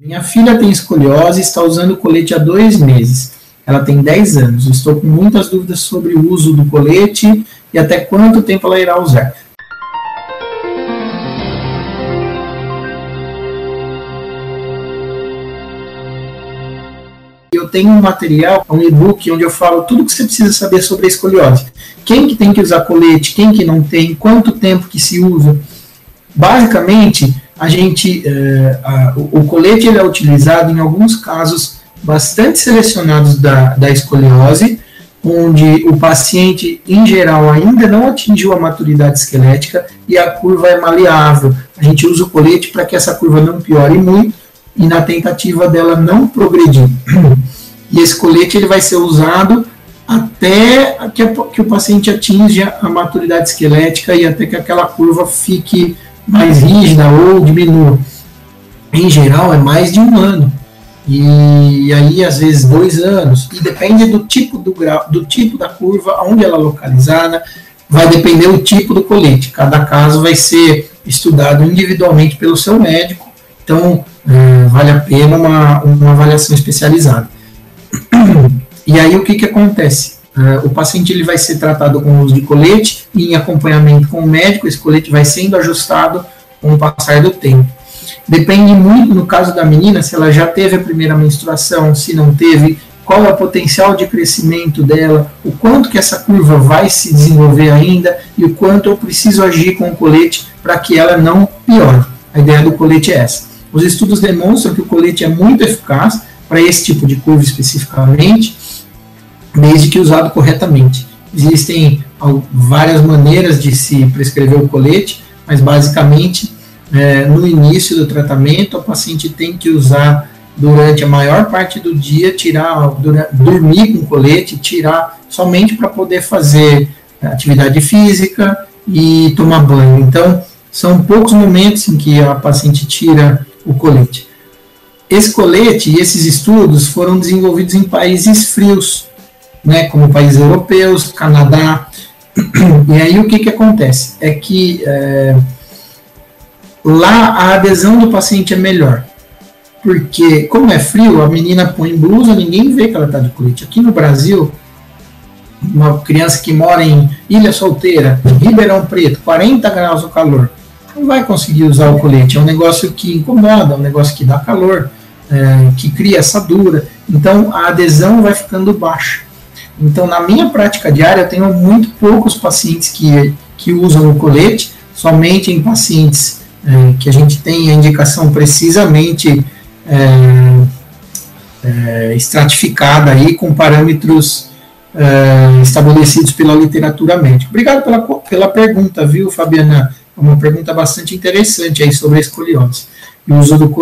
Minha filha tem escoliose e está usando o colete há dois meses. Ela tem 10 anos. Estou com muitas dúvidas sobre o uso do colete e até quanto tempo ela irá usar. Eu tenho um material, um e-book, onde eu falo tudo que você precisa saber sobre a escoliose. Quem que tem que usar colete, quem que não tem, quanto tempo que se usa. Basicamente, a gente, é, a, o, colete ele é utilizado em alguns casos bastante selecionados da, da escoliose, onde o paciente, em geral, ainda não atingiu a maturidade esquelética e a curva é maleável. A gente usa o colete para que essa curva não piore muito e na tentativa dela não progredir. E esse colete ele vai ser usado até que, a, que o paciente atinja a maturidade esquelética e até que aquela curva fique mais rígida ou diminua. Em geral, é mais de um ano. E aí, às vezes, dois anos. E depende do tipo do grau, do tipo da curva, onde ela é localizada, vai depender do tipo do colete. Cada caso vai ser estudado individualmente pelo seu médico. Então, é, vale a pena uma, uma avaliação especializada. E aí, o que, que acontece? Uh, o paciente ele vai ser tratado com uso de colete e em acompanhamento com o médico, esse colete vai sendo ajustado com o passar do tempo. Depende muito, no caso da menina, se ela já teve a primeira menstruação, se não teve, qual é o potencial de crescimento dela, o quanto que essa curva vai se desenvolver ainda e o quanto eu preciso agir com o colete para que ela não piore. A ideia do colete é essa. Os estudos demonstram que o colete é muito eficaz para esse tipo de curva especificamente, desde que usado corretamente. Existem várias maneiras de se prescrever o colete, mas basicamente é, no início do tratamento, o paciente tem que usar durante a maior parte do dia, tirar, dormir com colete, tirar somente para poder fazer atividade física e tomar banho. Então, são poucos momentos em que a paciente tira o colete. Esse colete e esses estudos foram desenvolvidos em países frios, né, como países europeus, Canadá. E aí o que, que acontece? É que é, lá a adesão do paciente é melhor. Porque, como é frio, a menina põe blusa, ninguém vê que ela está de colete. Aqui no Brasil, uma criança que mora em Ilha Solteira, Ribeirão Preto, 40 graus o calor, não vai conseguir usar o colete. É um negócio que incomoda, é um negócio que dá calor, é, que cria assadura. Então a adesão vai ficando baixa. Então, na minha prática diária, eu tenho muito poucos pacientes que, que usam o colete, somente em pacientes é, que a gente tem a indicação precisamente é, é, estratificada aí com parâmetros é, estabelecidos pela literatura médica. Obrigado pela, pela pergunta, viu, Fabiana? É uma pergunta bastante interessante aí sobre a escoliose e o uso do colete.